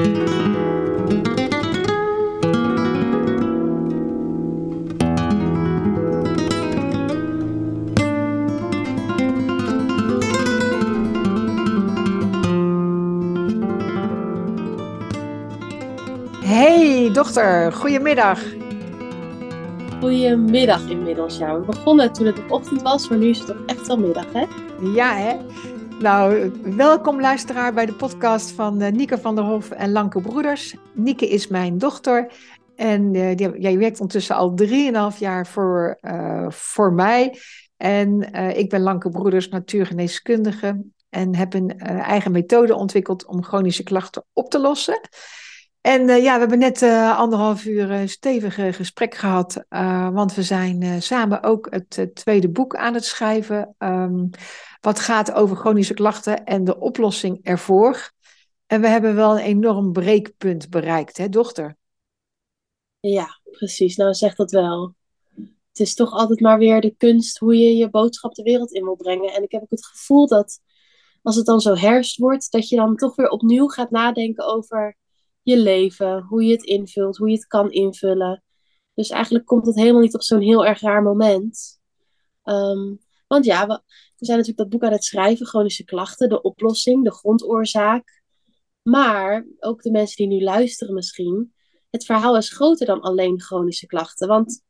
Hey dochter, goedemiddag. Goedemiddag inmiddels, ja. We begonnen toen het op ochtend was, maar nu is het toch echt wel middag, hè? Ja, hè? Nou, welkom luisteraar bij de podcast van uh, Nieke van der Hof en Lanke Broeders. Nieke is mijn dochter en uh, die, jij werkt ondertussen al drieënhalf jaar voor, uh, voor mij. En ik ben Lanke Broeders, natuurgeneeskundige en heb een eigen methode ontwikkeld om chronische klachten op te lossen. En ja, we hebben net anderhalf uur uh, stevig gesprek gehad, want we zijn samen ook het tweede boek aan het schrijven, um, wat gaat over chronische klachten en de oplossing ervoor. En we hebben wel een enorm breekpunt bereikt, hè, dochter? Ja, precies. Nou, zeg dat wel. Het is toch altijd maar weer de kunst hoe je je boodschap de wereld in wil brengen. En ik heb ook het gevoel dat als het dan zo herfst wordt, dat je dan toch weer opnieuw gaat nadenken over je leven, hoe je het invult, hoe je het kan invullen. Dus eigenlijk komt het helemaal niet op zo'n heel erg raar moment. Um, want ja, we, zijn natuurlijk dat boek aan het schrijven, chronische klachten, de oplossing, de grondoorzaak. Maar ook de mensen die nu luisteren misschien, het verhaal is groter dan alleen chronische klachten. Want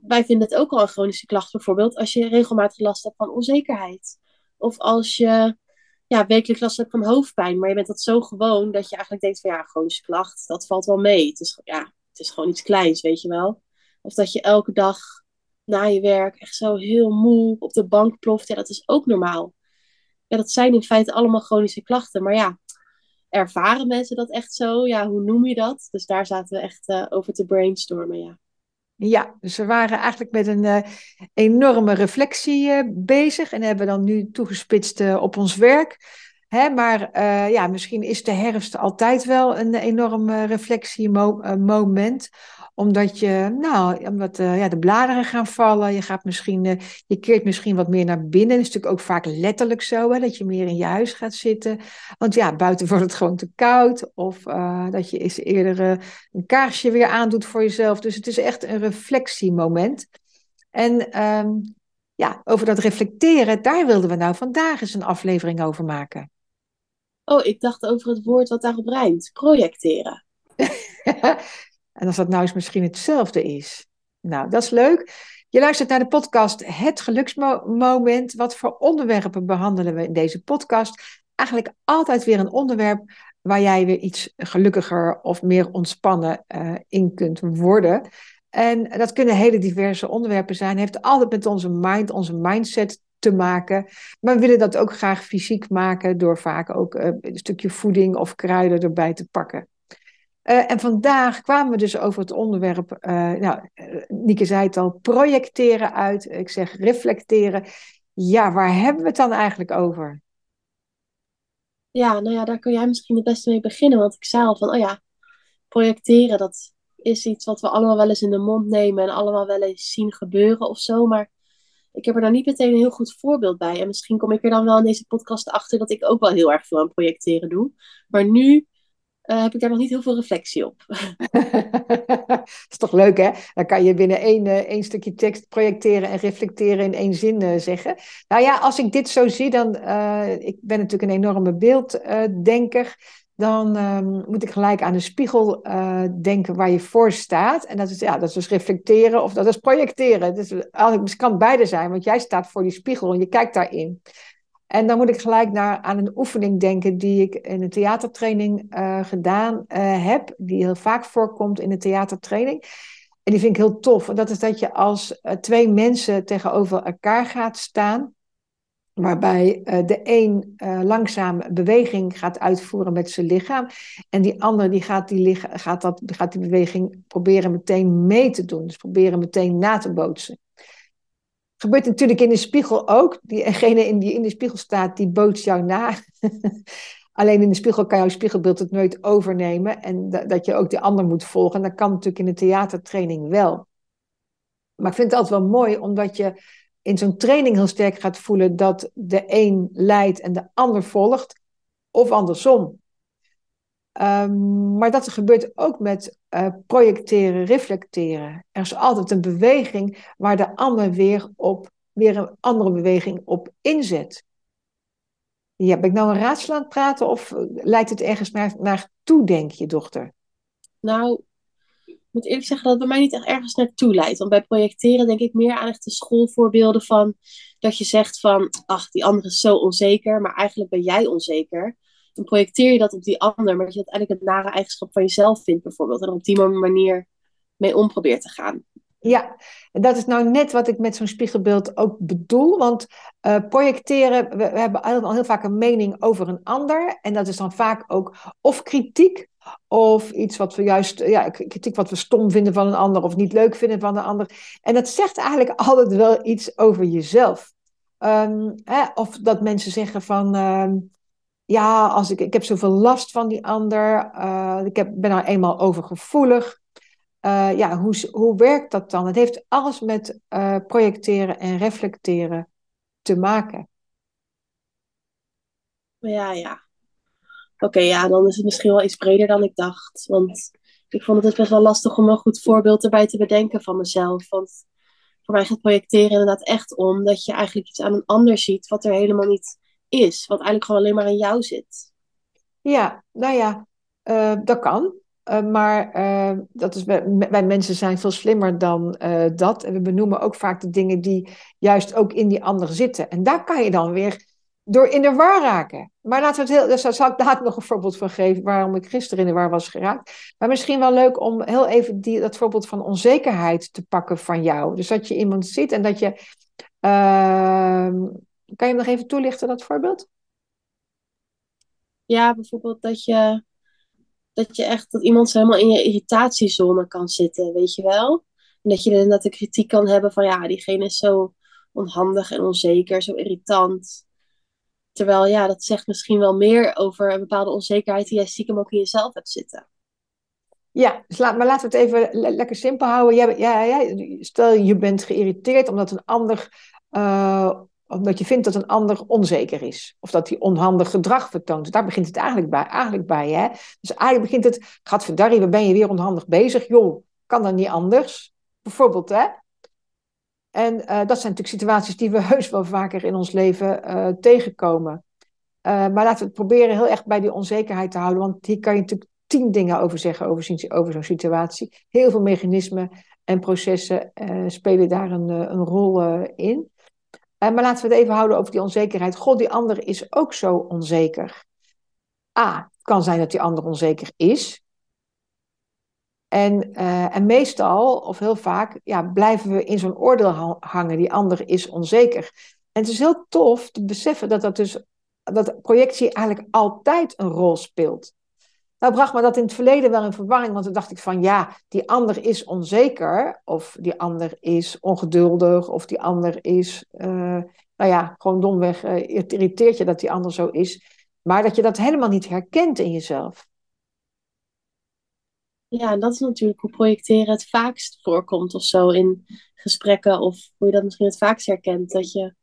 wij vinden het ook al een chronische klacht bijvoorbeeld als je regelmatig last hebt van onzekerheid. Of als je ja, wekelijks last hebt van hoofdpijn. Maar je bent dat zo gewoon dat je eigenlijk denkt van ja, chronische klacht, dat valt wel mee. Het is, ja, het is gewoon iets kleins, weet je wel. Of dat je elke dag na je werk echt zo heel moe op de bank ploft. Ja, dat is ook normaal. Ja, dat zijn in feite allemaal chronische klachten. Maar ja, ervaren mensen dat echt zo? Ja, hoe noem je dat? Dus daar zaten we echt uh, over te brainstormen, ja. Ja, dus we waren eigenlijk met een uh, enorme reflectie uh, bezig en hebben dan nu toegespitst op ons werk. Hè, maar ja, misschien is de herfst altijd wel een enorm reflectiemoment omdat je, nou, omdat ja, de bladeren gaan vallen. Je gaat misschien, je keert misschien wat meer naar binnen. Dat is natuurlijk ook vaak letterlijk zo, hè, dat je meer in je huis gaat zitten. Want ja, buiten wordt het gewoon te koud. Of dat je eens eerder een kaarsje weer aandoet voor jezelf. Dus het is echt een reflectiemoment. En um, ja, over dat reflecteren, daar wilden we nou vandaag eens een aflevering over maken. Oh, ik dacht over het woord wat daarop rijmt. Projecteren. En als dat nou eens misschien hetzelfde is. Nou, dat is leuk. Je luistert naar de podcast Het Geluksmoment. Wat voor onderwerpen behandelen we in deze podcast? Eigenlijk altijd weer een onderwerp waar jij weer iets gelukkiger of meer ontspannen uh, in kunt worden. En dat kunnen hele diverse onderwerpen zijn. Het heeft altijd met onze mind, onze mindset te maken. Maar we willen dat ook graag fysiek maken door vaak ook uh, een stukje voeding of kruiden erbij te pakken. Uh, en vandaag kwamen we dus over het onderwerp, uh, nou, Nieke zei het al, projecteren uit. Ik zeg reflecteren. Ja, waar hebben we het dan eigenlijk over? Ja, nou ja, daar kun jij misschien het beste mee beginnen. Want ik zei al van, oh ja, projecteren, dat is iets wat we allemaal wel eens in de mond nemen en allemaal wel eens zien gebeuren of zo. Maar ik heb er dan niet meteen een heel goed voorbeeld bij. En misschien kom ik er dan wel in deze podcast achter dat ik ook wel heel erg veel aan projecteren doe. Maar nu uh, heb ik daar nog niet heel veel reflectie op. dat is toch leuk, hè? Dan kan je binnen één, uh, één stukje tekst projecteren en reflecteren in één zin uh, zeggen. Nou ja, als ik dit zo zie, dan... ik ben natuurlijk een enorme beelddenker. Dan ehm, moet ik gelijk aan de spiegel denken waar je voor staat. En dat is, ja, dat is dus reflecteren of dat is projecteren. Dus, het kan beide zijn, want jij staat voor die spiegel en je kijkt daarin. En dan moet ik gelijk naar, aan een oefening denken die ik in een theatertraining uh, gedaan heb, die heel vaak voorkomt in een theatertraining. En die vind ik heel tof. En dat is dat je als twee mensen tegenover elkaar gaat staan, waarbij de een langzaam beweging gaat uitvoeren met zijn lichaam, en die ander die gaat, die, gaat, dat, gaat die beweging proberen meteen mee te doen, dus proberen meteen na te bootsen. Gebeurt natuurlijk in de spiegel ook. Diegene die in de spiegel staat, die bootst jou na. Alleen in de spiegel kan jouw spiegelbeeld het nooit overnemen. En dat je ook de ander moet volgen. Dat kan natuurlijk in de theatertraining wel. Maar ik vind het altijd wel mooi, omdat je in zo'n training heel sterk gaat voelen dat de een leidt en de ander volgt. Of andersom. Ehm, maar dat gebeurt ook met uh, projecteren, reflecteren. Er is altijd een beweging waar de ander weer, op, weer een andere beweging op inzet. Ja, ben ik nou een raadsel aan het praten of leidt het ergens naar, toe, denk je, dochter? Nou, moet eerlijk zeggen dat het bij mij niet echt ergens naartoe leidt. Want bij projecteren denk ik meer aan echt de schoolvoorbeelden van dat je zegt van, ach, die andere is zo onzeker, maar eigenlijk ben jij onzeker. Dan projecteer je dat op die ander, maar dat je dat eigenlijk een nare eigenschap van jezelf vindt bijvoorbeeld. En op die manier mee om probeert te gaan. Ja, dat is nou net wat ik met zo'n spiegelbeeld ook bedoel. Want uh, projecteren, we, hebben al heel vaak een mening over een ander. En dat is dan vaak ook of kritiek, of iets wat we juist, ja, kritiek wat we stom vinden van een ander, of niet leuk vinden van een ander. En dat zegt eigenlijk altijd wel iets over jezelf. Um, hè, of dat mensen zeggen van, uh, ja, als ik, ik heb zoveel last van die ander, uh, ik heb, ben nou eenmaal overgevoelig. Uh, ja, hoe, hoe werkt dat dan? Het heeft alles met uh, projecteren en reflecteren te maken. Ja, ja. Oké, ja, dan is het misschien wel iets breder dan ik dacht. Want ik vond het dus best wel lastig om een goed voorbeeld erbij te bedenken van mezelf. Want voor mij gaat projecteren inderdaad echt om dat je eigenlijk iets aan een ander ziet wat er helemaal niet is. Wat eigenlijk gewoon alleen maar in jou zit. Ja, nou ja, uh, dat kan. Uh, maar uh, dat is, wij, mensen zijn veel slimmer dan dat. En we benoemen ook vaak de dingen die juist ook in die ander zitten. En daar kan je dan weer door in de war raken. Maar laten we het heel, daar zal ik daar nog een voorbeeld van geven waarom ik gisteren in de war was geraakt. Maar misschien wel leuk om heel even die, dat voorbeeld van onzekerheid te pakken van jou. Dus dat je iemand ziet en dat je. Uh, kan je hem nog even toelichten, dat voorbeeld? Ja, bijvoorbeeld dat je, dat je echt dat iemand helemaal in je irritatiezone kan zitten, weet je wel? En dat je inderdaad de kritiek kan hebben van ja, diegene is zo onhandig en onzeker, zo irritant. Terwijl ja, dat zegt misschien wel meer over een bepaalde onzekerheid die jij stiekem ook in jezelf hebt zitten. Ja, dus laat, maar laten we het even lekker simpel houden. Ja, stel je bent geïrriteerd omdat een ander, uh, omdat je vindt dat een ander onzeker is. Of dat hij onhandig gedrag vertoont. Daar begint het eigenlijk bij. Eigenlijk bij hè? Dus eigenlijk begint het, gadverdarrie, waar ben je weer onhandig bezig? Joh, kan dat niet anders? Bijvoorbeeld, hè? En uh, dat zijn natuurlijk situaties die we heus wel vaker in ons leven uh, tegenkomen. Uh, maar laten we het proberen heel erg bij die onzekerheid te houden. Want hier kan je natuurlijk tien dingen over zeggen over, over zo'n situatie. Heel veel mechanismen en processen spelen daar een, een rol in. Maar laten we het even houden over die onzekerheid. God, die ander is ook zo onzeker. A, het kan zijn dat die ander onzeker is. En, uh, en meestal, of heel vaak, ja, blijven we in zo'n oordeel hangen. Die ander is onzeker. En het is heel tof te beseffen dat, dat, dus, dat projectie eigenlijk altijd een rol speelt. Nou bracht me dat in het verleden wel in verwarring, want toen dacht ik van ja, die ander is onzeker, of die ander is ongeduldig, of die ander is, uh, nou ja, gewoon domweg, uh, irriteert je dat die ander zo is. Maar dat je dat helemaal niet herkent in jezelf. Ja, en dat is natuurlijk hoe projecteren het vaakst voorkomt of zo in gesprekken. Of hoe je dat misschien het vaakst herkent. Dat je,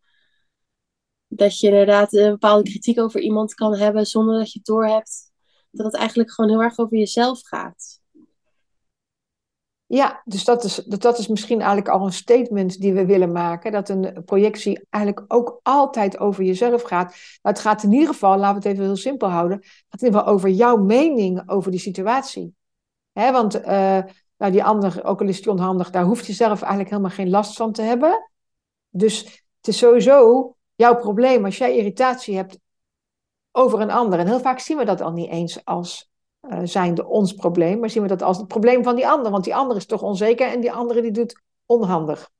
dat je inderdaad een bepaalde kritiek over iemand kan hebben zonder dat je het doorhebt. Dat het eigenlijk gewoon heel erg over jezelf gaat. Ja, dus dat is, dat is misschien eigenlijk al een statement die we willen maken. Dat een projectie eigenlijk ook altijd over jezelf gaat. Maar het gaat in ieder geval, laten we het even heel simpel houden. Het gaat in ieder geval over jouw mening over die situatie. Want uh, nou, die ander, ook al is die onhandig, daar hoeft je zelf eigenlijk helemaal geen last van te hebben. Dus het is sowieso jouw probleem als jij irritatie hebt over een ander. En heel vaak zien we dat al niet eens als uh, zijnde ons probleem, maar zien we dat als het probleem van die ander. Want die ander is toch onzeker en die andere die doet onhandig.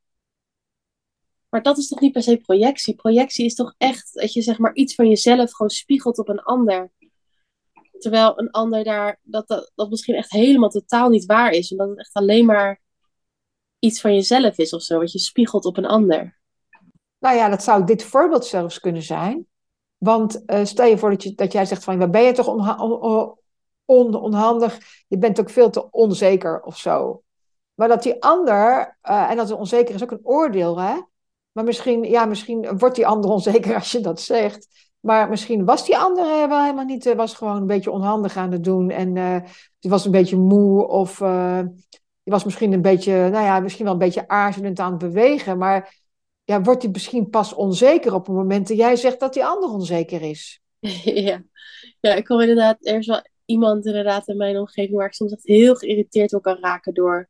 Maar dat is toch niet per se projectie? Projectie is toch echt dat je zeg maar iets van jezelf gewoon spiegelt op een ander. Terwijl een ander daar, dat, dat, dat misschien echt helemaal totaal niet waar is. Omdat het echt alleen maar iets van jezelf is of zo, wat je spiegelt op een ander. Nou ja, dat zou dit voorbeeld zelfs kunnen zijn. Want uh, stel je voor dat, je, dat jij zegt van, waar ben je toch on, onhandig? Je bent ook veel te onzeker of zo. Maar dat die ander, uh, en dat onzeker is ook een oordeel, hè? Maar misschien, ja, misschien wordt die ander onzeker als je dat zegt. Maar misschien was die andere wel helemaal niet, was gewoon een beetje onhandig aan het doen. En die was een beetje moe of die was misschien een beetje, nou ja, misschien wel een beetje aarzelend aan het bewegen. Maar ja, wordt hij misschien pas onzeker op het moment dat jij zegt dat die ander onzeker is? Ja, ja ik kom inderdaad, er is wel iemand inderdaad in mijn omgeving waar ik soms echt heel geïrriteerd op kan raken door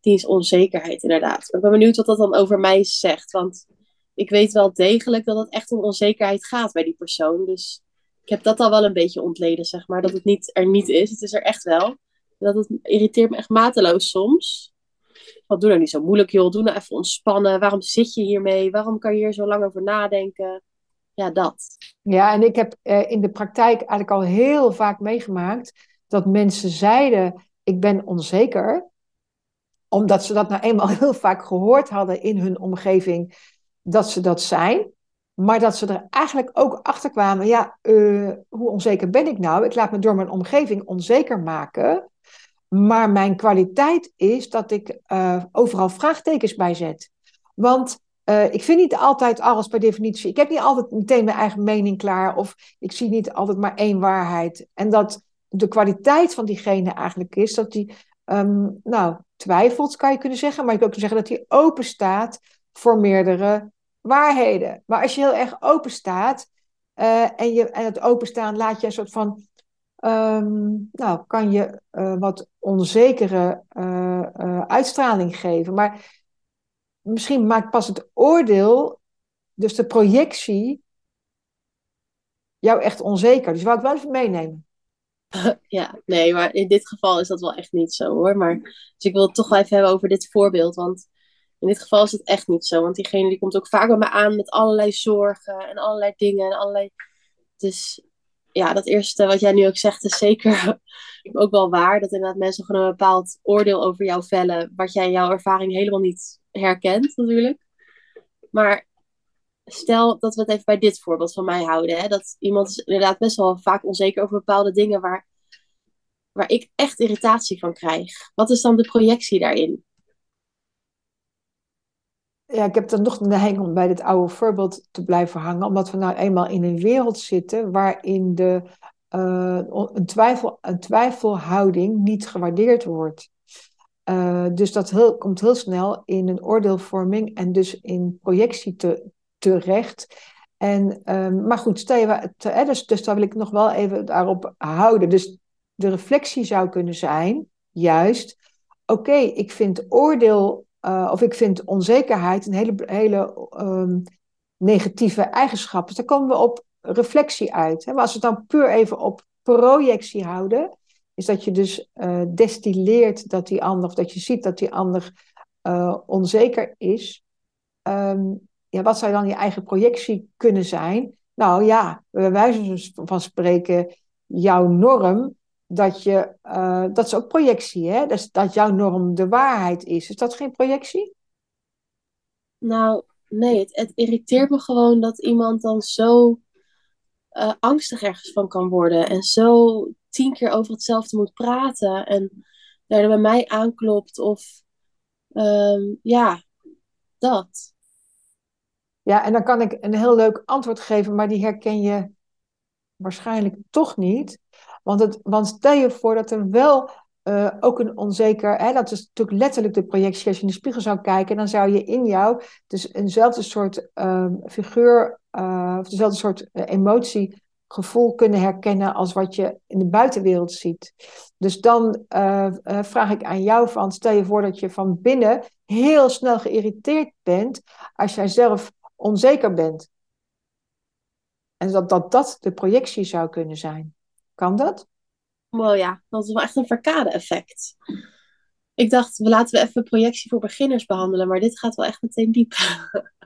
diens onzekerheid inderdaad. ik ben benieuwd wat dat dan over mij zegt, want ik weet wel degelijk dat het echt om onzekerheid gaat bij die persoon. Dus ik heb dat al wel een beetje ontleden, zeg maar, dat het niet, er niet is. Het is er echt wel. Dat het irriteert me echt mateloos soms. Wat doe nou niet zo moeilijk, joh. Doe nou even ontspannen. Waarom zit je hiermee? Waarom kan je hier zo lang over nadenken? Ja, dat. Ja, en ik heb eh, in de praktijk eigenlijk al heel vaak meegemaakt dat mensen zeiden: Ik ben onzeker. Omdat ze dat nou eenmaal heel vaak gehoord hadden in hun omgeving dat ze dat zijn. Maar dat ze er eigenlijk ook achter kwamen: Ja, uh, hoe onzeker ben ik nou? Ik laat me door mijn omgeving onzeker maken. Maar mijn kwaliteit is dat ik uh, overal vraagtekens bij zet. Want uh, ik vind niet altijd alles per definitie. Ik heb niet altijd meteen mijn eigen mening klaar. Of ik zie niet altijd maar één waarheid. En dat de kwaliteit van diegene eigenlijk is dat die, um, nou, twijfelt, kan je kunnen zeggen. Maar je kan ook zeggen dat hij open staat voor meerdere waarheden. Maar als je heel erg open staat. Uh, en, je, en het openstaan laat je een soort van Um, nou, kan je uh, wat onzekere uh, uh, uitstraling geven. Maar misschien maakt pas het oordeel, dus de projectie, jou echt onzeker. Dus wou ik wel even meenemen. Ja, nee, maar in dit geval is dat wel echt niet zo hoor. Maar, dus ik wil het toch wel even hebben over dit voorbeeld. Want in dit geval is het echt niet zo. Want diegene die komt ook vaak bij me aan met allerlei zorgen en allerlei dingen en allerlei. Dus ja, dat eerste wat jij nu ook zegt is zeker ook wel waar. Dat inderdaad mensen gewoon een bepaald oordeel over jou vellen, wat jij in jouw ervaring helemaal niet herkent natuurlijk. Maar stel dat we het even bij dit voorbeeld van mij houden. Hè? Dat iemand is inderdaad best wel vaak onzeker over bepaalde dingen waar, waar ik echt irritatie van krijg. Wat is dan de projectie daarin? Ja, ik heb er nog de neiging om bij dit oude voorbeeld te blijven hangen, omdat we nou eenmaal in een wereld zitten waarin de, uh, een, twijfel, een twijfelhouding niet gewaardeerd wordt. Uh, dus dat komt heel snel in een oordeelvorming en dus in projectie te, terecht. En, um, maar goed, dus, dus daar wil ik nog wel even daarop houden. Dus de reflectie zou kunnen zijn, juist, oké, ik vind oordeel uh, of ik vind onzekerheid een hele, hele um, negatieve eigenschap. Dus daar komen we op reflectie uit. Hè? Maar als we het dan puur even op projectie houden, is dat je dus uh, destilleert dat die ander, of dat je ziet dat die ander uh, onzeker is. Um, ja, wat zou dan je eigen projectie kunnen zijn? Nou ja, bij wijze van spreken, jouw norm dat, je, uh, dat is ook projectie, hè? Dus dat jouw norm de waarheid is. Is dat geen projectie? Nou, nee, het, het irriteert me gewoon dat iemand dan zo uh, angstig ergens van kan worden en zo tien keer over hetzelfde moet praten en daar bij mij aanklopt of um, ja, dat. Ja, en dan kan ik een heel leuk antwoord geven, maar die herken je waarschijnlijk toch niet. Want, het, want stel je voor dat er wel uh, ook een onzeker, hè, dat is natuurlijk letterlijk de projectie. Als je in de spiegel zou kijken, dan zou je in jou dus eenzelfde soort uh, figuur, uh, of dezelfde soort eh, emotie, gevoel kunnen herkennen als wat je in de buitenwereld ziet. Dus dan vraag ik aan jou van, stel je voor dat je van binnen heel snel geïrriteerd bent als jij zelf onzeker bent. En dat dat, dat de projectie zou kunnen zijn. Kan dat? Well ja, dat is wel echt een verkade-effect. Ik dacht, we laten we even projectie voor beginners behandelen, maar dit gaat wel echt meteen diep.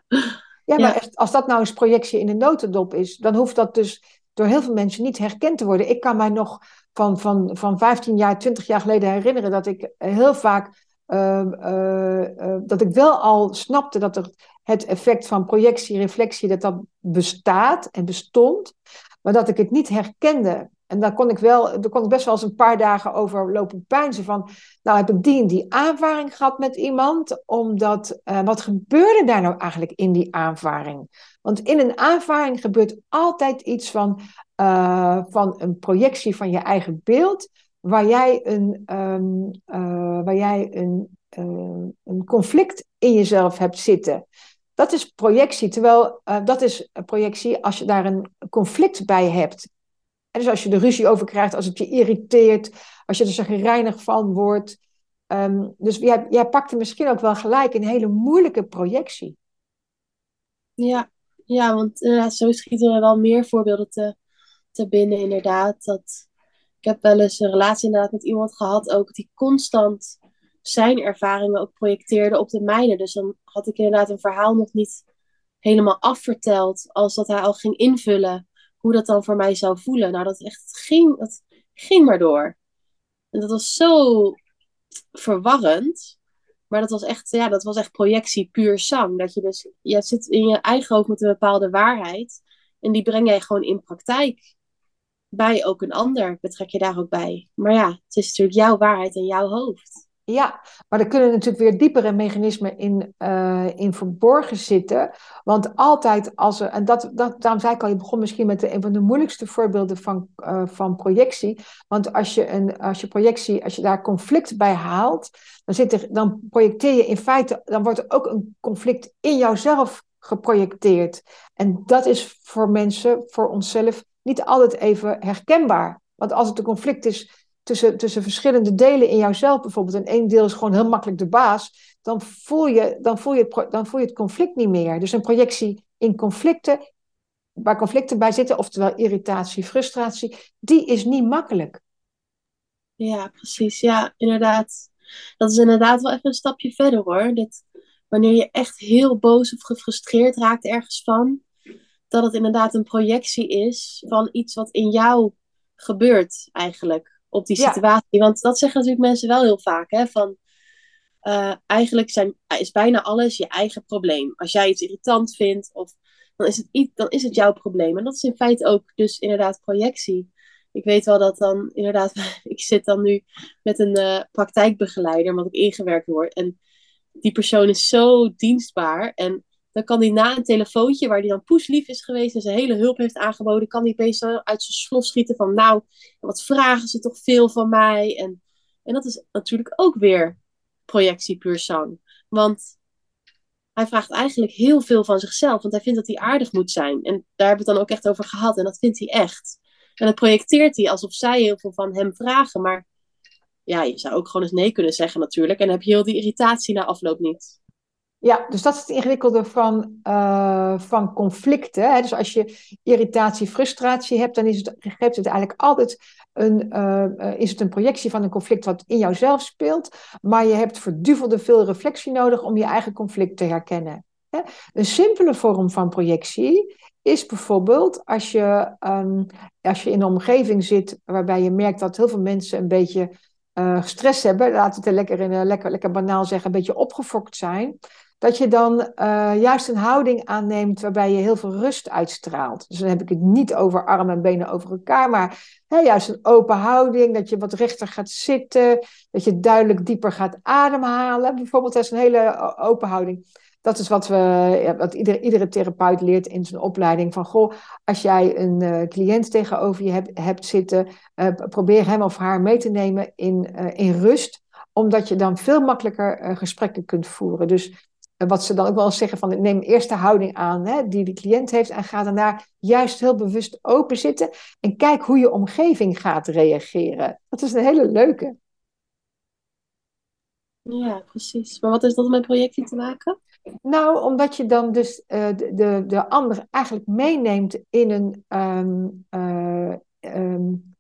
ja, maar als dat nou eens projectie in een notendop is, dan hoeft dat dus door heel veel mensen niet herkend te worden. Ik kan mij nog van, van, van 15 jaar, 20 jaar geleden herinneren dat ik heel vaak uh, uh, uh, dat ik wel al snapte dat er het effect van projectie, reflectie, dat dat bestaat en bestond, maar dat ik het niet herkende En dan kon ik wel, daar kon ik best wel eens een paar dagen over lopen pijnzen van, nou heb ik die en die aanvaring gehad met iemand, omdat, uh, wat gebeurde daar nou eigenlijk in die aanvaring? Want in een aanvaring gebeurt altijd iets van, uh, van een projectie van je eigen beeld, waar jij een, um, uh, waar jij een, een conflict in jezelf hebt zitten. Dat is projectie, terwijl dat is projectie als je daar een conflict bij hebt. Dus als je er ruzie over krijgt, als het je irriteert, als je er gereinigd van wordt. Um, dus jij, jij pakte misschien ook wel gelijk een hele moeilijke projectie. Ja, ja want inderdaad, zo schieten er wel meer voorbeelden te, te binnen, inderdaad. Dat, ik heb wel eens een relatie inderdaad met iemand gehad, ook die constant zijn ervaringen ook projecteerde op de mijne. Dus dan had ik inderdaad een verhaal nog niet helemaal afverteld, als dat hij al ging invullen hoe dat dan voor mij zou voelen. Nou, dat echt ging, dat ging maar door. En dat was zo verwarrend. Maar dat was echt, ja, dat was echt projectie puur zang. Dat je dus, je zit in je eigen hoofd met een bepaalde waarheid. En die breng jij gewoon in praktijk. Bij ook een ander betrek je daar ook bij. Maar ja, het is natuurlijk jouw waarheid in jouw hoofd. Ja, maar er kunnen natuurlijk weer diepere mechanismen in, uh, in verborgen zitten. Want altijd als er, en dat, dat, daarom zei ik al, je begon misschien met een van de moeilijkste voorbeelden van, uh, van projectie. Want als je, een, als je projectie, als je daar conflict bij haalt, dan, zit er, dan projecteer je in feite, dan wordt er ook een conflict in jouzelf geprojecteerd. En dat is voor mensen, voor onszelf, niet altijd even herkenbaar. Want als het een conflict is tussen, tussen verschillende delen in jouzelf bijvoorbeeld, en één deel is gewoon heel makkelijk de baas, dan voel je, dan voel je, het, dan voel je het conflict niet meer. Dus een projectie in conflicten, waar conflicten bij zitten, oftewel irritatie, frustratie, die is niet makkelijk. Ja, precies. Ja, inderdaad. Dat is inderdaad wel even een stapje verder hoor. Dat wanneer je echt heel boos of gefrustreerd raakt ergens van, dat het inderdaad een projectie is van iets wat in jou gebeurt eigenlijk op die situatie. Want dat zeggen natuurlijk mensen wel heel vaak. Hè, van, uh, eigenlijk zijn, is bijna alles je eigen probleem. Als jij iets irritant vindt, of, dan, is het, dan is het jouw probleem. En dat is in feite ook dus inderdaad projectie. Ik weet wel dat dan inderdaad, ik zit dan nu met een uh, praktijkbegeleider, omdat ik ingewerkt word. En die persoon is zo dienstbaar. En dan kan hij na een telefoontje, waar hij dan poeslief is geweest en zijn hele hulp heeft aangeboden, kan hij opeens uit zijn slof schieten van, nou, wat vragen ze toch veel van mij? En, en dat is natuurlijk ook weer projectie puur. Want hij vraagt eigenlijk heel veel van zichzelf, want hij vindt dat hij aardig moet zijn. En daar hebben we het dan ook echt over gehad en dat vindt hij echt. En dat projecteert hij alsof zij heel veel van hem vragen, maar ja, je zou ook gewoon eens nee kunnen zeggen natuurlijk. En dan heb je heel die irritatie na afloop niet. Ja, dus dat is het ingewikkelde van, uh, van conflicten. Hè? Dus als je irritatie, frustratie hebt, dan is het, geeft het eigenlijk altijd een, uh, is het een projectie van een conflict wat in jouzelf speelt. Maar je hebt verduvelde veel reflectie nodig om je eigen conflict te herkennen. Hè? Een simpele vorm van projectie is bijvoorbeeld als je, um, als je in een omgeving zit waarbij je merkt dat heel veel mensen een beetje uh, gestrest hebben, laten we het lekker, in, lekker, lekker banaal zeggen, een beetje opgefokt zijn dat je dan uh, juist een houding aanneemt waarbij je heel veel rust uitstraalt. Dus dan heb ik het niet over armen en benen over elkaar, maar juist een open houding, dat je wat rechter gaat zitten, dat je duidelijk dieper gaat ademhalen. Bijvoorbeeld, dat is een hele open houding. Dat is wat, we, wat iedere, iedere therapeut leert in zijn opleiding. Van goh, als jij een uh, cliënt tegenover je hebt, hebt zitten, probeer hem of haar mee te nemen in, in rust omdat je dan veel makkelijker gesprekken kunt voeren. Dus wat ze dan ook wel eens zeggen van neem eerst de houding aan hè, die de cliënt heeft en ga daarna juist heel bewust open zitten en kijk hoe je omgeving gaat reageren. Dat is een hele leuke. Ja, precies. Maar wat is dat met projectie te maken? Nou, omdat je dan dus uh, de, de, de ander eigenlijk meeneemt in een. Um, uh, um,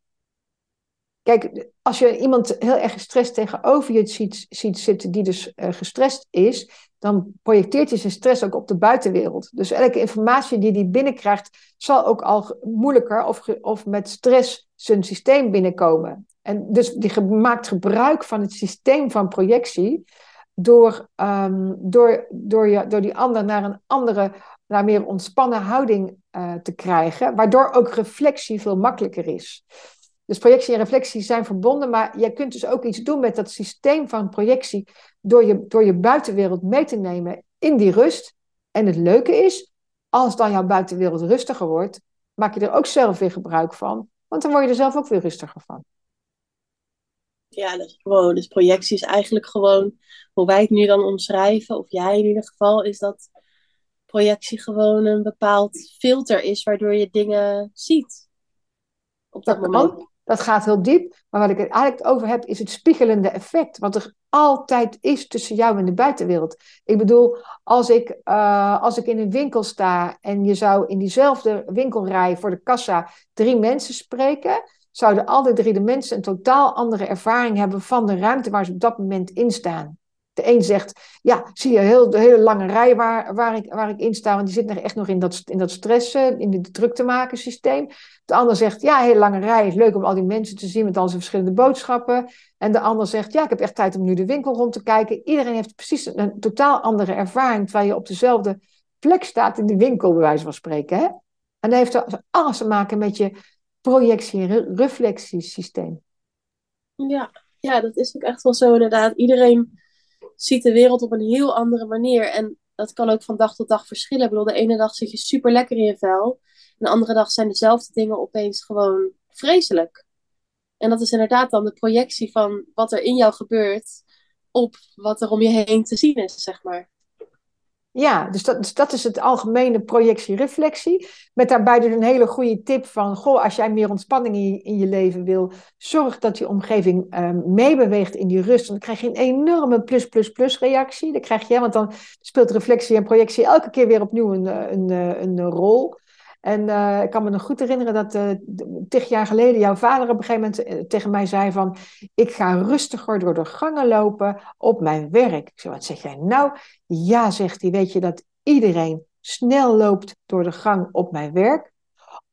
kijk, als je iemand heel erg gestrest tegenover je ziet, ziet zitten, die dus uh, gestrest is, dan projecteert hij zijn stress ook op de buitenwereld. Dus elke informatie die hij binnenkrijgt, zal ook al moeilijker of, of met stress zijn systeem binnenkomen. En dus die maakt gebruik van het systeem van projectie door, um, door, door, je, door die ander naar een andere, naar meer ontspannen houding uh, te krijgen, waardoor ook reflectie veel makkelijker is. Dus projectie en reflectie zijn verbonden, maar jij kunt dus ook iets doen met dat systeem van projectie door je, door je buitenwereld mee te nemen in die rust. En het leuke is, als dan jouw buitenwereld rustiger wordt, maak je er ook zelf weer gebruik van, want dan word je er zelf ook weer rustiger van. Ja, dat is gewoon. Dus projectie is eigenlijk gewoon, hoe wij het nu dan omschrijven, of jij in ieder geval, is dat projectie gewoon een bepaald filter is waardoor je dingen ziet. Op dat, dat moment. Dat gaat heel diep. Maar wat ik het eigenlijk over heb, is het spiegelende effect. Wat er altijd is tussen jou en de buitenwereld. Ik bedoel, als ik, uh, als ik in een winkel sta en je zou in diezelfde winkelrij voor de kassa drie mensen spreken, zouden alle drie de mensen een totaal andere ervaring hebben van de ruimte waar ze op dat moment in staan. De een zegt, ja, zie je heel, de hele lange rij waar, waar, ik, waar ik in sta, want die zit nog echt nog in dat, in dat stressen, in het druk te maken systeem. De ander zegt, ja, hele lange rij, is leuk om al die mensen te zien met al zijn verschillende boodschappen. En de ander zegt, ja, ik heb echt tijd om nu de winkel rond te kijken. Iedereen heeft precies een, totaal andere ervaring, terwijl je op dezelfde plek staat in de winkel, bij wijze van spreken. Hè? En dat heeft alles te maken met je projectie- en reflectiesysteem. Ja, ja, dat is ook echt wel zo inderdaad. Iedereen ziet de wereld op een heel andere manier. En dat kan ook van dag tot dag verschillen. Ik bedoel, de ene dag zit je super lekker in je vel. En de andere dag zijn dezelfde dingen opeens gewoon vreselijk. En dat is inderdaad dan de projectie van wat er in jou gebeurt op wat er om je heen te zien is, zeg maar. Ja, dus dat, dus dat is het algemene projectie-reflectie. Met daarbij dus een hele goede tip van, goh, als jij meer ontspanning in, in je leven wil, zorg dat je omgeving um, meebeweegt in die rust. Dan krijg je een enorme plus, plus, plus reactie. Dat krijg je, want dan speelt reflectie en projectie elke keer weer opnieuw een, een, een, een rol. En uh, ik kan me nog goed herinneren dat uh, tig jaar geleden jouw vader op een gegeven moment uh, tegen mij zei van... Ik ga rustiger door de gangen lopen op mijn werk. Ik zei, wat zeg jij nou? Ja, zegt hij, weet je dat iedereen snel loopt door de gang op mijn werk?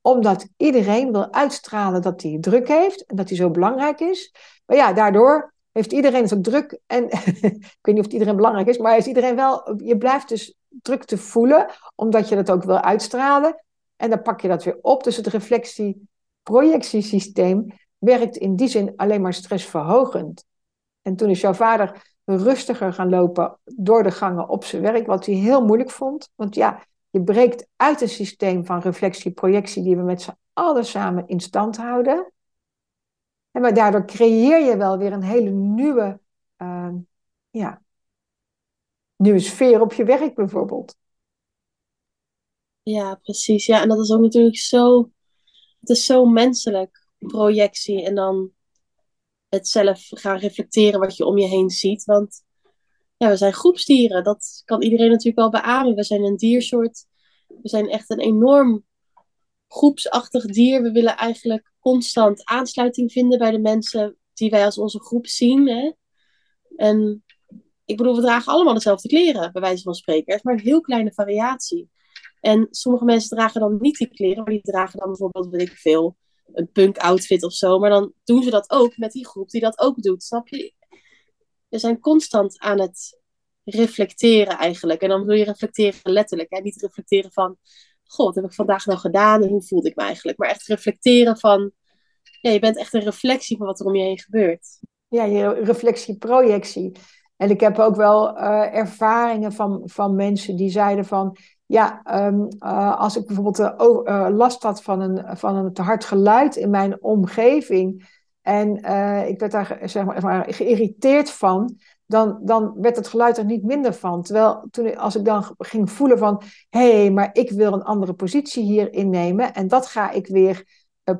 Omdat iedereen wil uitstralen dat hij druk heeft en dat hij zo belangrijk is. Maar ja, daardoor heeft iedereen ook druk. En ik weet niet of iedereen belangrijk is, maar is iedereen wel... Je blijft dus druk te voelen, omdat je dat ook wil uitstralen. En dan pak je dat weer op. Dus het reflectie-projectiesysteem werkt in die zin alleen maar stressverhogend. En toen is jouw vader rustiger gaan lopen door de gangen op zijn werk, wat hij heel moeilijk vond. Want ja, je breekt uit een systeem van reflectie-projectie die we met z'n allen samen in stand houden. En maar daardoor creëer je wel weer een hele nieuwe, uh, ja, nieuwe sfeer op je werk bijvoorbeeld. Ja, precies. Ja, en dat is ook natuurlijk zo, het is zo menselijk, projectie. En dan het zelf gaan reflecteren wat je om je heen ziet. Want ja, we zijn groepsdieren. Dat kan iedereen natuurlijk wel beamen. We zijn een diersoort. We zijn echt een enorm groepsachtig dier. We willen eigenlijk constant aansluiting vinden bij de mensen die wij als onze groep zien. Hè? En ik bedoel, we dragen allemaal dezelfde kleren, bij wijze van spreken. Er is maar een heel kleine variatie. En sommige mensen dragen dan niet die kleren, maar die dragen dan bijvoorbeeld, weet ik veel, een punk outfit of zo. Maar dan doen ze dat ook met die groep die dat ook doet, snap je? We zijn constant aan het reflecteren eigenlijk. En dan wil je reflecteren letterlijk, hè? niet reflecteren van, god, wat heb ik vandaag nou gedaan en hoe voelde ik me eigenlijk? Maar echt reflecteren van, ja, je bent echt een reflectie van wat er om je heen gebeurt. Ja, je reflectie, projectie. En ik heb ook wel uh, ervaringen van, van mensen die zeiden van, ja, um, uh, als ik bijvoorbeeld uh, last had van een, van een te hard geluid in mijn omgeving en ik werd daar zeg maar, geïrriteerd van, dan, dan werd het geluid er niet minder van. Terwijl toen, als ik dan ging voelen van, hé, hey, maar ik wil een andere positie hier innemen en dat ga ik weer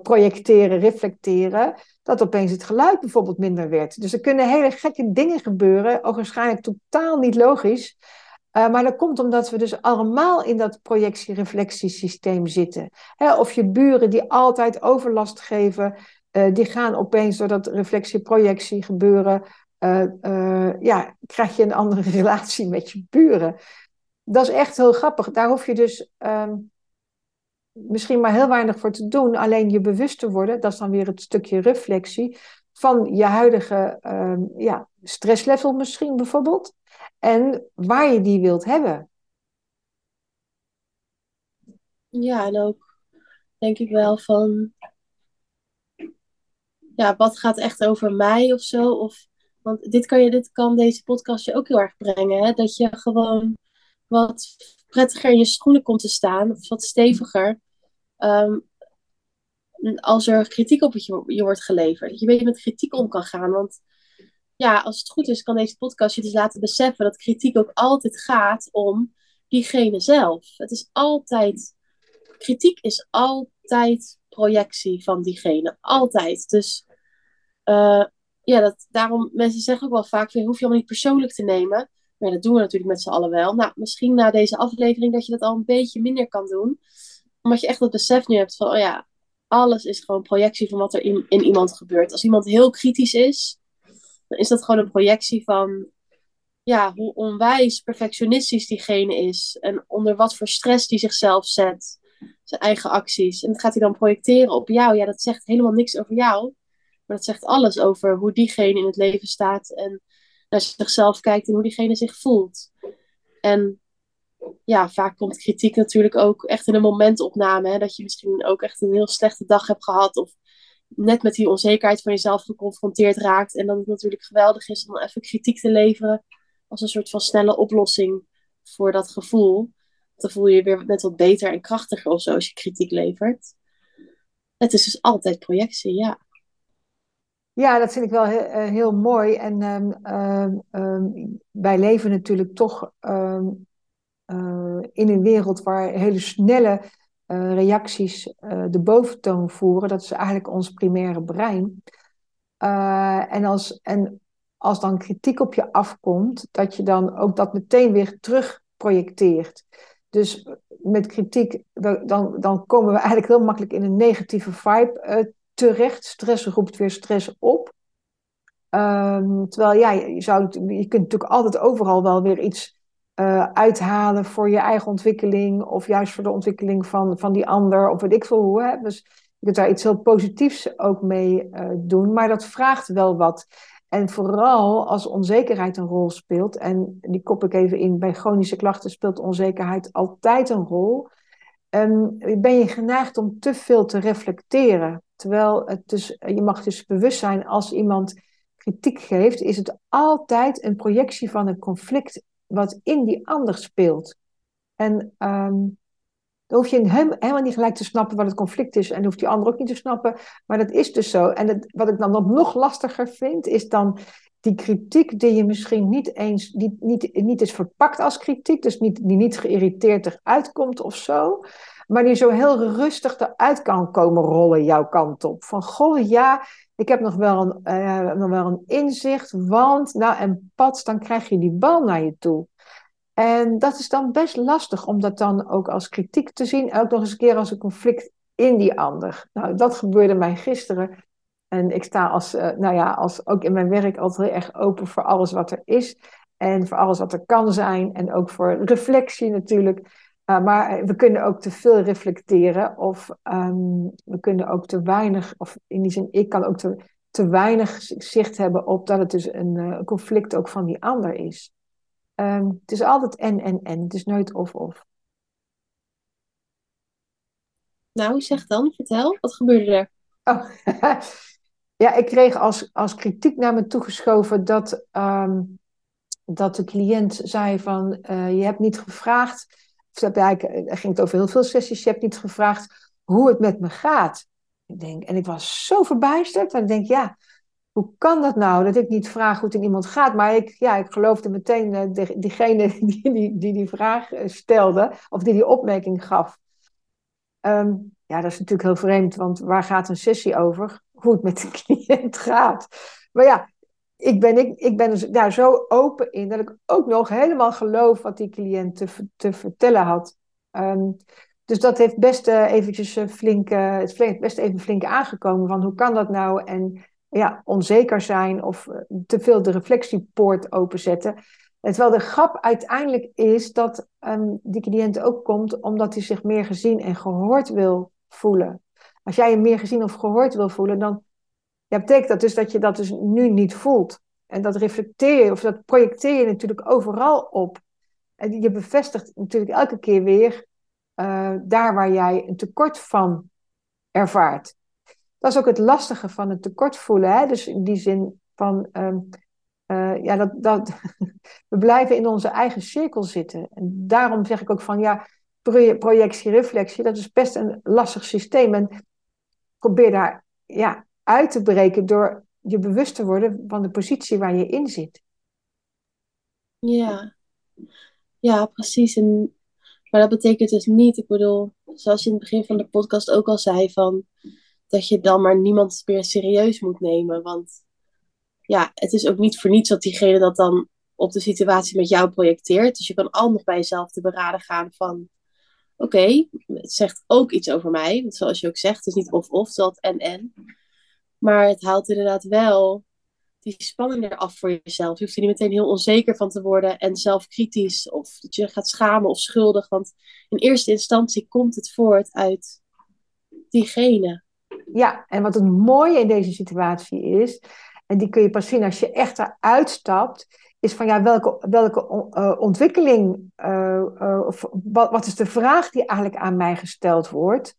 projecteren, reflecteren, dat opeens het geluid bijvoorbeeld minder werd. Dus er kunnen hele gekke dingen gebeuren, ook waarschijnlijk totaal niet logisch. Uh, maar dat komt omdat we dus allemaal in dat projectie-reflectiesysteem zitten. of je buren die altijd overlast geven, uh, die gaan opeens door dat reflectie-projectie gebeuren. Uh, ja, krijg je een andere relatie met je buren. Dat is echt heel grappig. Daar hoef je dus ehm, misschien maar heel weinig voor te doen. Alleen je bewust te worden, dat is dan weer het stukje reflectie, van je huidige ehm, ja, stresslevel misschien bijvoorbeeld en waar je die wilt hebben. Ja, en ook denk ik wel van ja, wat gaat echt over mij of zo? Of, want dit kan, je, dit kan deze podcast je ook heel erg brengen. Hè? Dat je gewoon wat prettiger in je schoenen komt te staan, of wat steviger. Ehm, als er kritiek op je, je wordt geleverd. Dat je weet met kritiek om kan gaan. Want ja, als het goed is, kan deze podcast je dus laten beseffen dat kritiek ook altijd gaat om diegene zelf. Het is altijd, kritiek is altijd projectie van diegene. Altijd. Dus uh, ja, dat, daarom, mensen zeggen ook wel vaak, je hoef je allemaal niet persoonlijk te nemen. Maar dat doen we natuurlijk met z'n allen wel. Nou, misschien na deze aflevering dat je dat al een beetje minder kan doen. Omdat je echt het besef nu hebt van, oh ja, alles is gewoon projectie van wat er in, in iemand gebeurt. Als iemand heel kritisch is, is dat gewoon een projectie van ja, hoe onwijs perfectionistisch diegene is. En onder wat voor stress die zichzelf zet. Zijn eigen acties. En dat gaat hij dan projecteren op jou. Ja, dat zegt helemaal niks over jou. Maar dat zegt alles over hoe diegene in het leven staat. En naar zichzelf kijkt en hoe diegene zich voelt. En ja, vaak komt kritiek natuurlijk ook echt in een momentopname. Hè, dat je misschien ook echt een heel slechte dag hebt gehad. Of net met die onzekerheid van jezelf geconfronteerd raakt. En dat het natuurlijk geweldig is om even kritiek te leveren. Als een soort van snelle oplossing voor dat gevoel. Dan voel je je weer net wat beter en krachtiger of zo als je kritiek levert. Het is dus altijd projectie, ja. Ja, dat vind ik wel heel, eh, heel mooi. En um, um, wij leven natuurlijk toch uh, in een wereld waar hele snelle uh, reacties uh, de boventoon voeren. Dat is eigenlijk ons primaire brein. en, als, en als dan kritiek op je afkomt, dat je dan ook dat meteen weer terug projecteert. Dus met kritiek, dan, dan komen we eigenlijk heel makkelijk in een negatieve vibe terecht. Stress roept weer stress op. Um, terwijl ja, je, zou, je kunt natuurlijk altijd overal wel weer iets uh, uithalen voor je eigen ontwikkeling of juist voor de ontwikkeling van, van die ander of weet ik veel hoe. Dus je kunt daar iets heel positiefs ook mee uh, doen, maar dat vraagt wel wat. En vooral als onzekerheid een rol speelt, en die kop ik even in, bij chronische klachten speelt onzekerheid altijd een rol, um, ben je geneigd om te veel te reflecteren. Terwijl het dus, je mag dus bewust zijn als iemand kritiek geeft, is het altijd een projectie van een conflict wat in die ander speelt. En um, dan hoef je hem, helemaal niet gelijk te snappen wat het conflict is. En hoeft die ander ook niet te snappen. Maar dat is dus zo. En wat ik dan nog lastiger vind, is dan die kritiek die je misschien niet eens, die niet, niet is verpakt als kritiek. Dus niet, die niet geïrriteerd eruit komt of zo. Maar die zo heel rustig eruit kan komen rollen jouw kant op. Van, goh, ja, ik heb nog wel een, uh, nog wel een inzicht, want, nou, en pats, dan krijg je die bal naar je toe. En dat is dan best lastig om dat dan ook als kritiek te zien, ook nog eens een keer als een conflict in die ander. Nou, dat gebeurde mij gisteren. En ik sta als, uh, nou ja, als ook in mijn werk altijd heel erg open voor alles wat er is. En voor alles wat er kan zijn. En ook voor reflectie natuurlijk. Uh, maar we kunnen ook te veel reflecteren of um, we kunnen ook te weinig, of in die zin, ik kan ook te, te weinig zicht hebben op dat het dus een uh, conflict ook van die ander is. Um, het is altijd en, en, en. Het is nooit of, of. Nou, zeg dan, vertel, wat gebeurde er? Oh, ja, ik kreeg als, als kritiek naar me toegeschoven dat, um, dat de cliënt zei van, uh, je hebt niet gevraagd er ging het over heel veel sessies. Je hebt niet gevraagd hoe het met me gaat. Ik denk, en ik was zo verbijsterd. En ik denk, ja, hoe kan dat nou dat ik niet vraag hoe het in iemand gaat? Maar ik, ja, ik geloofde meteen de, diegene die die, die die vraag eh, stelde, of die die opmerking gaf. Um, ja, dat is natuurlijk heel vreemd, want waar gaat een sessie over? Hoe het met de cliënt gaat. Maar ja, ik ben, ik, ik ben dus daar zo open in dat ik ook nog helemaal geloof wat die cliënt te, te vertellen had. Um, dus dat heeft best uh, eventjes flink, uh, het is best even flink aangekomen van hoe kan dat nou? En ja, onzeker zijn of te veel de reflectiepoort openzetten. Terwijl de grap uiteindelijk is dat um, die cliënt ook komt omdat hij zich meer gezien en gehoord wil voelen. Als jij je meer gezien of gehoord wil voelen, dan ja, betekent dat dus dat je dat dus nu niet voelt. En dat reflecteer je, of dat projecteer je natuurlijk overal op. En je bevestigt natuurlijk elke keer weer uh, daar waar jij een tekort van ervaart. dat is ook het lastige van het tekort voelen. Hè? Dus in die zin van, ehm, eh, ja, dat, dat, we blijven in onze eigen cirkel zitten. En daarom zeg ik ook van, ja, projectie, reflectie, dat is best een lastig systeem. En probeer daar ja, uit te breken door je bewust te worden van de positie waar je in zit. Ja, ja, precies. En, maar dat betekent dus niet, ik bedoel, zoals je in het begin van de podcast ook al zei, van dat je dan maar niemand meer serieus moet nemen. Want ja, het is ook niet voor niets dat diegene dat dan op de situatie met jou projecteert. Dus je kan al nog bij jezelf te beraden gaan van, oké, het zegt ook iets over mij. Want zoals je ook zegt, het is niet of-of, altijd en-en. Maar het haalt inderdaad wel die spanning eraf voor jezelf. Je hoeft er niet meteen heel onzeker van te worden en zelfkritisch of dat je gaat schamen of schuldig. Want in eerste instantie komt het voort uit diegene. Ja, en wat het mooie in deze situatie is, en die kun je pas zien als je echt eruit stapt, is van ja, welke, welke uh, ontwikkeling, uh, wat, wat is de vraag die eigenlijk aan mij gesteld wordt?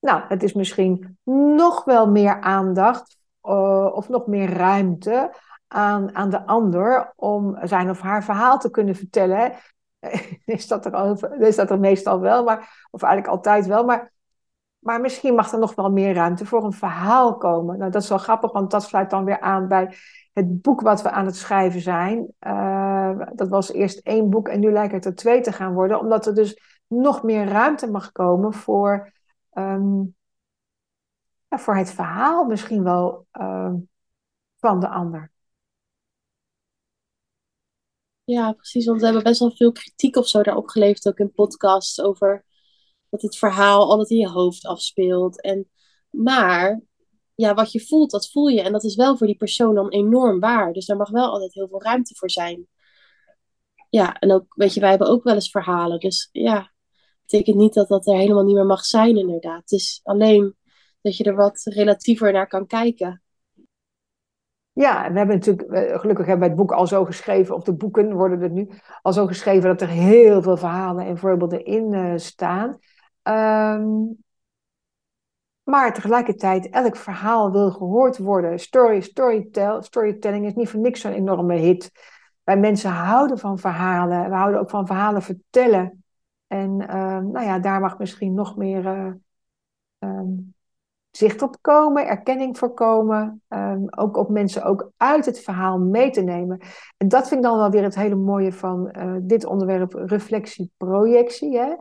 Nou, het is misschien nog wel meer aandacht of nog meer ruimte aan, aan de ander om zijn of haar verhaal te kunnen vertellen. Is dat er, over, is dat er meestal wel, maar, of eigenlijk altijd wel, maar maar misschien mag er nog wel meer ruimte voor een verhaal komen. Nou, dat is wel grappig, want dat sluit dan weer aan bij het boek wat we aan het schrijven zijn. Uh, dat was eerst één boek en nu lijkt het er twee te gaan worden, omdat er dus nog meer ruimte mag komen voor, ja, voor het verhaal misschien wel um, van de ander. Ja, precies. Want we hebben best wel veel kritiek of zo daarop geleverd, ook in podcasts, over dat het verhaal altijd in je hoofd afspeelt. En, maar ja, wat je voelt, dat voel je. En dat is wel voor die persoon dan enorm waar. Dus daar mag wel altijd heel veel ruimte voor zijn. Ja, en ook, weet je, wij hebben ook wel eens verhalen. Dus ja, betekent niet dat dat er helemaal niet meer mag zijn, inderdaad. Het is alleen dat je er wat relatiever naar kan kijken. Ja, we hebben natuurlijk, gelukkig hebben we het boek al zo geschreven, of de boeken worden er nu al zo geschreven dat er heel veel verhalen en voorbeelden in uh, staan. Um, maar tegelijkertijd, elk verhaal wil gehoord worden. Story, storytell, storytelling is niet voor niks zo'n enorme hit. Wij mensen houden van verhalen. We houden ook van verhalen vertellen. En um, nou ja, daar mag misschien nog meer uh, um, zicht op komen, erkenning voorkomen. Um, ook op mensen ook uit het verhaal mee te nemen. En dat vind ik dan wel weer het hele mooie van uh, dit onderwerp reflectie, projectie. Hè?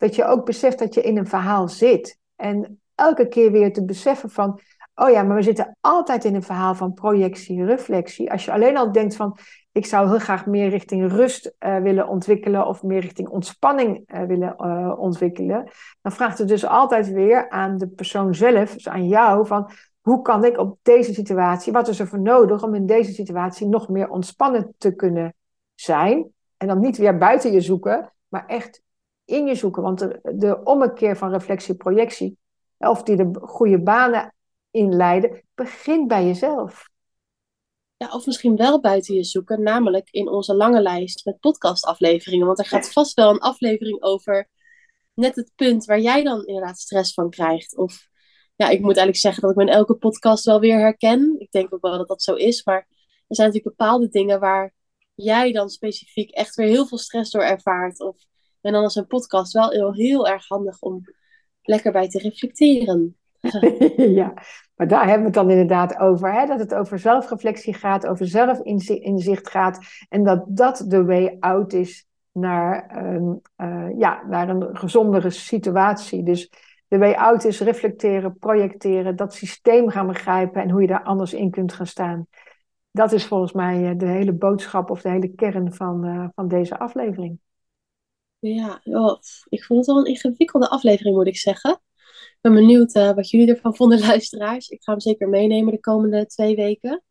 dat je ook beseft dat je in een verhaal zit. En elke keer weer te beseffen van, oh ja, maar we zitten altijd in een verhaal van projectie, reflectie. Als je alleen al denkt van, ik zou heel graag meer richting rust uh, willen ontwikkelen of meer richting ontspanning uh, willen uh, ontwikkelen, dan vraagt het dus altijd weer aan de persoon zelf, dus aan jou, van hoe kan ik op deze situatie, wat is er voor nodig om in deze situatie nog meer ontspannen te kunnen zijn? En dan niet weer buiten je zoeken, maar echt in je zoeken. Want de, de ommekeer van reflectie-projectie, of die de goede banen inleiden, begint bij jezelf. Ja, of misschien wel buiten je zoeken, namelijk in onze lange lijst met podcastafleveringen. Want er gaat vast wel een aflevering over net het punt waar jij dan inderdaad stress van krijgt. Of ja, ik moet eigenlijk zeggen dat ik me in elke podcast wel weer herken. Ik denk ook wel dat dat zo is. Maar er zijn natuurlijk bepaalde dingen waar jij dan specifiek echt weer heel veel stress door ervaart. Of en dan is een podcast wel heel, heel erg handig om lekker bij te reflecteren. ja, maar daar hebben we het dan inderdaad over. Hè? Dat het over zelfreflectie gaat, over zelfinzicht gaat. En dat dat de way out is naar, uh, ja, naar een gezondere situatie. Dus de way out is reflecteren, projecteren, dat systeem gaan begrijpen en hoe je daar anders in kunt gaan staan. Dat is volgens mij eh, de hele boodschap of de hele kern van, uh, van deze aflevering. Ja, ik vond het wel een ingewikkelde aflevering, moet ik zeggen. Ben benieuwd uh, wat jullie ervan vonden, luisteraars. Ik ga hem zeker meenemen de komende twee weken.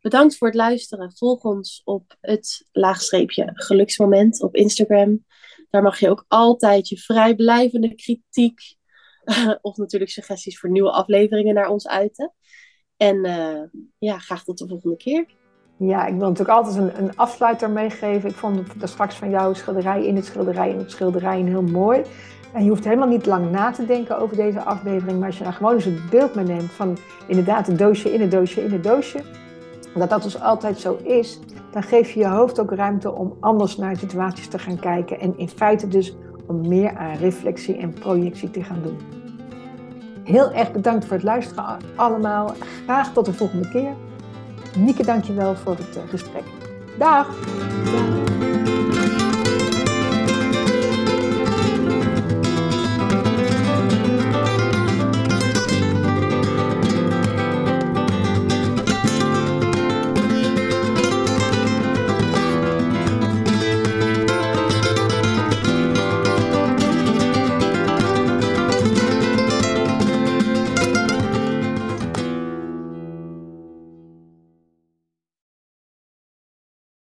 Bedankt voor het luisteren. Volg ons op het laagstreepje geluksmoment op Instagram. Daar mag je ook altijd je vrijblijvende kritiek of natuurlijk suggesties voor nieuwe afleveringen naar ons uiten. En uh, ja, graag tot de volgende keer. Ja, ik wil natuurlijk altijd een, een afsluiter meegeven. Ik vond het straks van jouw schilderij in het schilderij in het schilderij heel mooi. En je hoeft helemaal niet lang na te denken over deze aflevering. Maar als je dan gewoon eens het beeld meeneemt van inderdaad een doosje in een doosje in een doosje. Dat dat dus altijd zo is. Dan geef je je hoofd ook ruimte om anders naar situaties te gaan kijken. En in feite dus om meer aan reflectie en projectie te gaan doen. Heel erg bedankt voor het luisteren allemaal. Graag tot de volgende keer. Nieke, dankjewel voor het eh, gesprek. Dag!